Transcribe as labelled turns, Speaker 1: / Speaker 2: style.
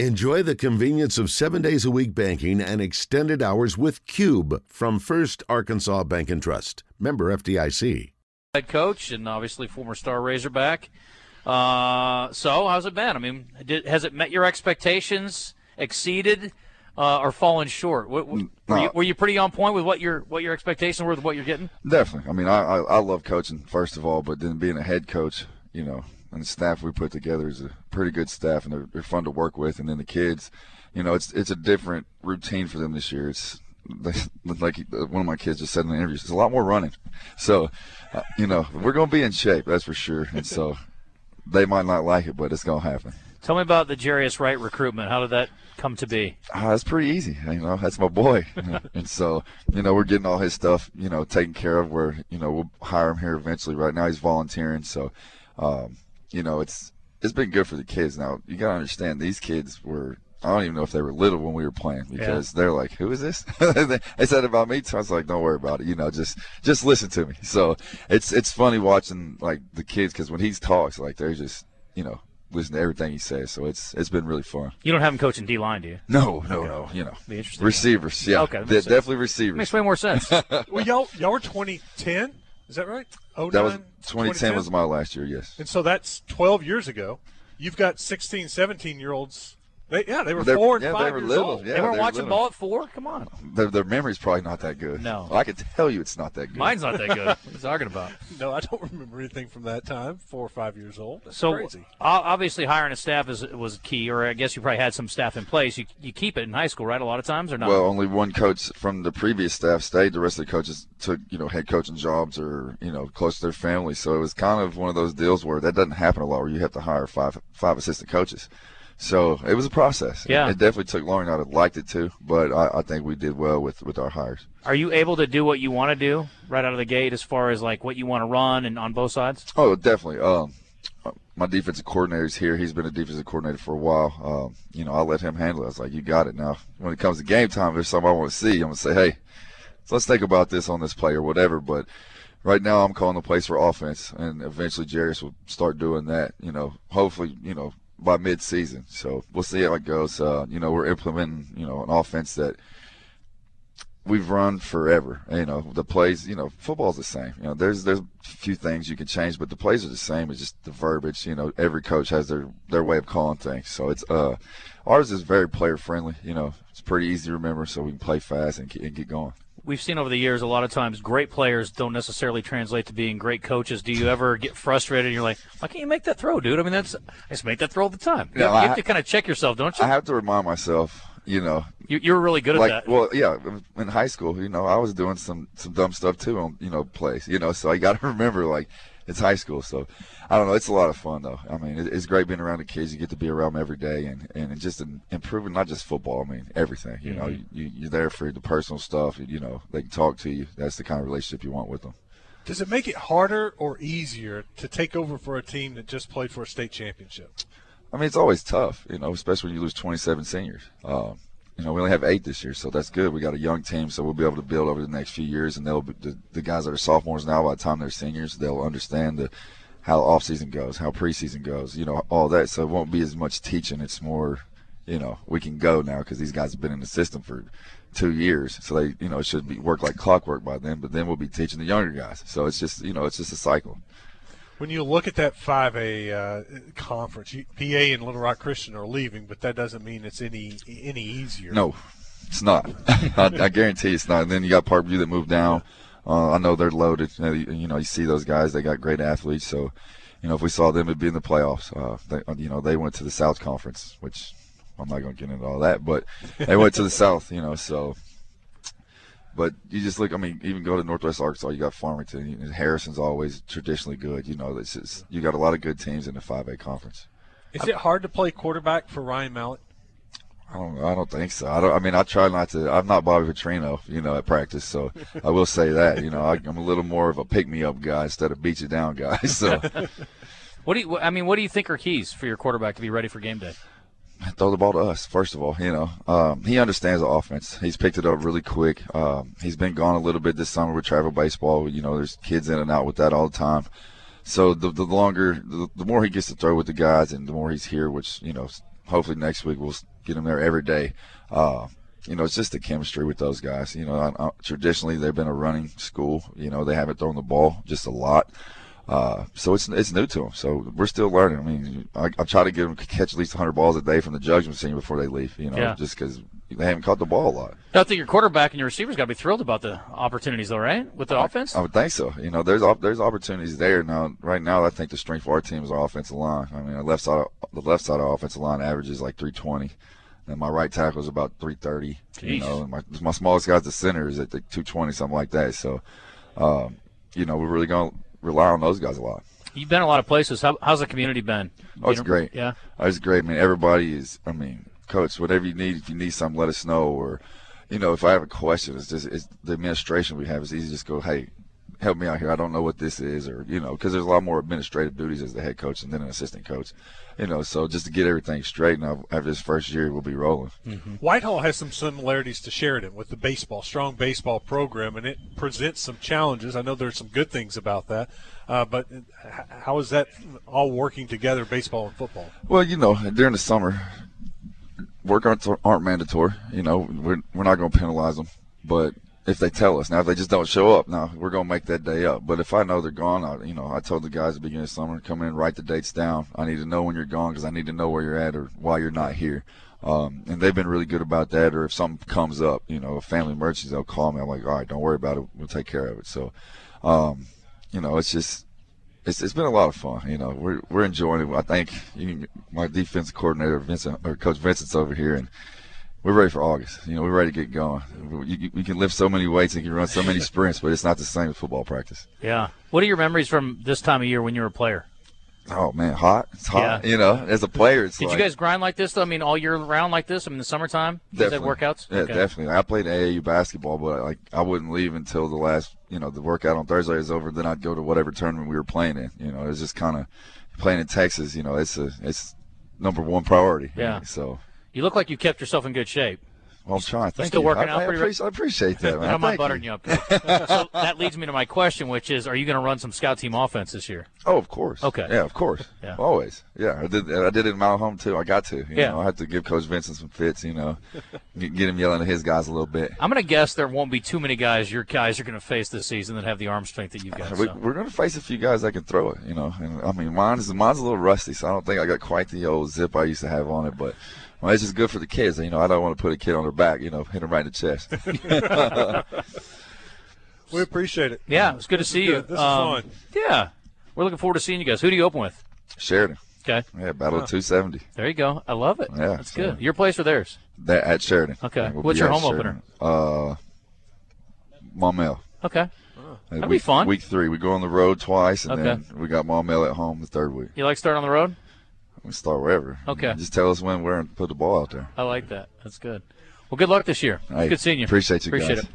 Speaker 1: Enjoy the convenience of seven days a week banking and extended hours with Cube from First Arkansas Bank and Trust. Member FDIC.
Speaker 2: Head coach and obviously former star Razorback. Uh, so, how's it been? I mean, did, has it met your expectations, exceeded, uh, or fallen short? What, were, you, were you pretty on point with what your what your expectations were with what you're getting?
Speaker 3: Definitely. I mean, I, I, I love coaching first of all, but then being a head coach, you know, and the staff we put together is a pretty good staff, and they're, they're fun to work with. And then the kids, you know, it's it's a different routine for them this year. It's like one of my kids just said in the interview, it's a lot more running. So, uh, you know, we're going to be in shape, that's for sure. And so they might not like it, but it's going to happen.
Speaker 2: Tell me about the Jarius Wright recruitment. How did that come to be?
Speaker 3: Uh, that's pretty easy. You know, that's my boy. and so, you know, we're getting all his stuff, you know, taken care of where, you know, we'll hire him here eventually. Right now he's volunteering. So, um, you know, it's it's been good for the kids. Now you got to understand these kids were. I don't even know if they were little when we were playing because yeah. they're like, "Who is this?" they said about me, so I was like, "Don't worry about it. You know, just just listen to me." So it's it's funny watching like the kids because when he talks, like they're just you know listen to everything he says. So it's it's been really fun.
Speaker 2: You don't have him coaching D line, do you?
Speaker 3: No, no, okay. no. You know, Be interesting. receivers. Yeah, okay, definitely receivers.
Speaker 2: Makes way more sense.
Speaker 4: well, y'all y'all were 2010. Is that right?
Speaker 3: Oh, that was 2010 was my last year. Yes.
Speaker 4: And so that's 12 years ago. You've got 16, 17 year olds they, yeah, they were They're, four and
Speaker 3: yeah,
Speaker 4: five
Speaker 3: they were
Speaker 4: years
Speaker 3: little.
Speaker 4: old.
Speaker 3: Yeah,
Speaker 2: they weren't
Speaker 3: they
Speaker 2: watching
Speaker 3: little.
Speaker 2: ball at four. Come on.
Speaker 3: Their, their memory's probably not that good.
Speaker 2: No,
Speaker 3: well, I can tell you it's not that good.
Speaker 2: Mine's not that good. what are you talking about?
Speaker 4: No, I don't remember anything from that time. Four or five years old. That's
Speaker 2: so
Speaker 4: crazy.
Speaker 2: obviously, hiring a staff is was key, or I guess you probably had some staff in place. You you keep it in high school, right? A lot of times, or not?
Speaker 3: Well, only one coach from the previous staff stayed. The rest of the coaches took you know head coaching jobs or you know close to their family. So it was kind of one of those deals where that doesn't happen a lot, where you have to hire five five assistant coaches. So it was a process.
Speaker 2: Yeah.
Speaker 3: It definitely took longer than I'd have liked it to, but I, I, think we did well with, with our hires.
Speaker 2: Are you able to do what you want to do right out of the gate as far as like what you want to run and on both sides?
Speaker 3: Oh, definitely. Um, my defensive coordinator is here. He's been a defensive coordinator for a while. Um, you know, I'll let him handle it. I was like, you got it now. When it comes to game time, there's something I want to see. I'm going to say, hey, so let's think about this on this play or whatever. But right now, I'm calling the plays for offense, and eventually Jarius will start doing that. You know, hopefully, you know, by mid-season. So we'll see how it goes. Uh, you know, we're implementing you know an offense that we've run forever. You know, the plays. You know, football's the same. You know, there's there's a few things you can change, but the plays are the same. It's just the verbiage. You know, every coach has their their way of calling things. So it's uh, ours is very player friendly. You know, it's pretty easy to remember, so we can play fast and, and get going
Speaker 2: we've seen over the years a lot of times great players don't necessarily translate to being great coaches. Do you ever get frustrated and you're like, why can't you make that throw, dude? I mean, that's I just make that throw all the time. You, you have I, to kind of check yourself, don't you?
Speaker 3: I have to remind myself, you know.
Speaker 2: You, you're really good
Speaker 3: like,
Speaker 2: at that.
Speaker 3: Well, yeah, in high school, you know, I was doing some some dumb stuff too on you know plays, you know. So I got to remember like it's high school, so I don't know. It's a lot of fun though. I mean, it's great being around the kids. You get to be around them every day, and and just improving not just football. I mean, everything. You mm-hmm. know, you, you're there for the personal stuff. You know, they can talk to you. That's the kind of relationship you want with them.
Speaker 4: Does it make it harder or easier to take over for a team that just played for a state championship?
Speaker 3: I mean, it's always tough, you know, especially when you lose 27 seniors. Um, you know, we only have eight this year, so that's good. We got a young team, so we'll be able to build over the next few years. And they'll be, the, the guys that are sophomores now, by the time they're seniors, they'll understand the how off season goes, how preseason goes, you know, all that. So it won't be as much teaching. It's more, you know, we can go now because these guys have been in the system for two years. So they, you know, it should be work like clockwork by then. But then we'll be teaching the younger guys. So it's just, you know, it's just a cycle.
Speaker 4: When you look at that 5A uh, conference, you, PA and Little Rock Christian are leaving, but that doesn't mean it's any any easier.
Speaker 3: No, it's not. I, I, guarantee it's not. And then you got Parkview that moved down. Uh, I know they're loaded. You know, you see those guys; they got great athletes. So, you know, if we saw them, it'd be in the playoffs. Uh, they, you know, they went to the South Conference, which I'm not going to get into all that, but they went to the South. You know, so but you just look. I mean, even go to Northwest Arkansas. You got Farmington. And Harrison's always traditionally good. You know, this is you got a lot of good teams in the 5A conference.
Speaker 4: Is it hard to play quarterback for Ryan Mallett?
Speaker 3: I don't. I don't think so. I don't. I mean, I try not to. I'm not Bobby Petrino, you know, at practice. So I will say that. You know, I, am a little more of a pick me up guy instead of beat you down guy. So.
Speaker 2: what do you? I mean, what do you think are keys for your quarterback to be ready for game day?
Speaker 3: Throw the ball to us first of all. You know, um, he understands the offense. He's picked it up really quick. Um, he's been gone a little bit this summer with travel baseball. You know, there's kids in and out with that all the time. So the the longer, the, the more he gets to throw with the guys, and the more he's here, which you know hopefully next week we'll get him there every day. Uh, you know, it's just the chemistry with those guys. You know, I, I, traditionally they've been a running school. You know, they haven't thrown the ball just a lot. Uh, so it's it's new to them. So we're still learning. I mean, I, I try to get them to catch at least 100 balls a day from the jugs machine before they leave. You know,
Speaker 2: Yeah.
Speaker 3: just because they haven't caught the ball a lot.
Speaker 2: I think your quarterback and your receivers got to be thrilled about the opportunities, though, right? With the offense.
Speaker 3: I would think so. You know, there's there's opportunities there now. Right now, I think the strength of our team is our offensive line. I mean, the left side of, the left side of offensive line averages like 320, and my right tackle is about 330. You know, and my my smallest guy's the center is at like 220, something like that. So, um, you know, we're really going to rely on those guys a lot.
Speaker 2: You've been a lot of places. How, how's the community been?
Speaker 3: Oh, it's
Speaker 2: You know-
Speaker 3: great.
Speaker 2: Yeah.
Speaker 3: Oh, it's great, man. Everybody is. I mean, coach, whatever you need, if you need something, let us know. Or, you know, if I have a question, it's just it's the administration we have. It's easy to just go, hey, help me out here. I don't know what this is, or you know, because there's a lot more administrative duties as the head coach and then an assistant coach. You know, so just to get everything straight, and after this first year, we'll be rolling.
Speaker 4: Whitehall has some similarities to Sheridan with the baseball, strong baseball program, and it presents some challenges. I know there's some good things about that, uh, but how is that all working together, baseball and football?
Speaker 3: Well, you know, during the summer, work aren't, aren't mandatory. You know, we're, we're not going to penalize them. But if they tell us, now if they just don't show up, now we're going to make that day up. But if I know they're gone, I, you know, I told the guys at the beginning of summer, come in, write the dates down. I need to know when you're gone because I need to know where you're at or why you're not here. Um, and they've been really good about that. Or if something comes up, you know, a family emergency, they'll call me. I'm like, all right, don't worry about it. We'll take care of it. So, um, you know, it's just it's, it's been a lot of fun. You know, we're we're enjoying it. I think you, my defense coordinator Vincent or Coach Vincent's over here, and we're ready for August. You know, we're ready to get going. We, you- can lift so many weights and you can run so many sprints, but it's not the same as football practice.
Speaker 2: Yeah. What are your memories from this time of year when you were a player?
Speaker 3: Oh man, hot! It's hot.
Speaker 2: Yeah.
Speaker 3: You know, as a player, it's
Speaker 2: Did
Speaker 3: like,
Speaker 2: you guys grind like this though? I mean, all year round like this? I mean, the summertime? You
Speaker 3: Definitely.
Speaker 2: workouts?
Speaker 3: Yeah,
Speaker 2: Okay.
Speaker 3: definitely. I played AAU basketball, but like I wouldn't leave until the last, you know, the workout on Thursday is over. Then I'd go to whatever tournament we were playing in. You know, it was just kind of playing in Texas. You know, it's a it's number one priority.
Speaker 2: Yeah.
Speaker 3: So
Speaker 2: You look like you kept yourself in good shape.
Speaker 3: well, I'm trying. Thank
Speaker 2: still
Speaker 3: you.
Speaker 2: working
Speaker 3: I,
Speaker 2: out
Speaker 3: I, appreciate, I appreciate that, man.
Speaker 2: I'm not buttering you, up. So that leads me to my question, which is, are you going to run some scout team offense this year?
Speaker 3: Oh, of course.
Speaker 2: Okay.
Speaker 3: Yeah, of course.
Speaker 2: Yeah.
Speaker 3: Always. Yeah, I did. I did it in my home too. I got to. You
Speaker 2: Yeah.
Speaker 3: Know, I had to give Coach Vincent some fits. You know, get, get him yelling at his guys a little bit.
Speaker 2: I'm going to guess there won't be too many guys your guys are going to face this season that have the arm strength that you've got.
Speaker 3: We,
Speaker 2: so.
Speaker 3: we're going to face a few guys that can throw it, you know. And I mean, mine's mine's a little rusty, so I don't think I got quite the old zip I used to have on it. But well, it's just good for the kids. You know, I don't want to put a kid on their back, you know, hit them right in the chest.
Speaker 4: We appreciate it.
Speaker 2: Yeah, it's good to see you.
Speaker 4: Good. This is
Speaker 2: Um,
Speaker 4: fun.
Speaker 2: Yeah, we're looking forward to seeing you guys. Who do you open with?
Speaker 3: Sheridan,
Speaker 2: Okay,
Speaker 3: yeah, battle of 270.
Speaker 2: there you go. I love it.
Speaker 3: Yeah,
Speaker 2: that's
Speaker 3: so-
Speaker 2: good. Your place or theirs?
Speaker 3: That at Sheridan.
Speaker 2: Okay.
Speaker 3: We'll
Speaker 2: What's your home
Speaker 3: Sheridan. Uh, Maumelle.
Speaker 2: Okay,
Speaker 3: Uh,
Speaker 2: That'd be
Speaker 3: week,
Speaker 2: fun.
Speaker 3: Week three, we go on the road twice, and
Speaker 2: Okay.
Speaker 3: then we got Maumelle at home the third week.
Speaker 2: you like starting on the road?
Speaker 3: We start wherever.
Speaker 2: Okay.
Speaker 3: Just tell us when, where, and put the ball out there.
Speaker 2: I like that. That's good. Well, good luck this year.
Speaker 3: Hey,
Speaker 2: good seeing you.
Speaker 3: appreciate you
Speaker 2: Appreciate
Speaker 3: guys.
Speaker 2: it.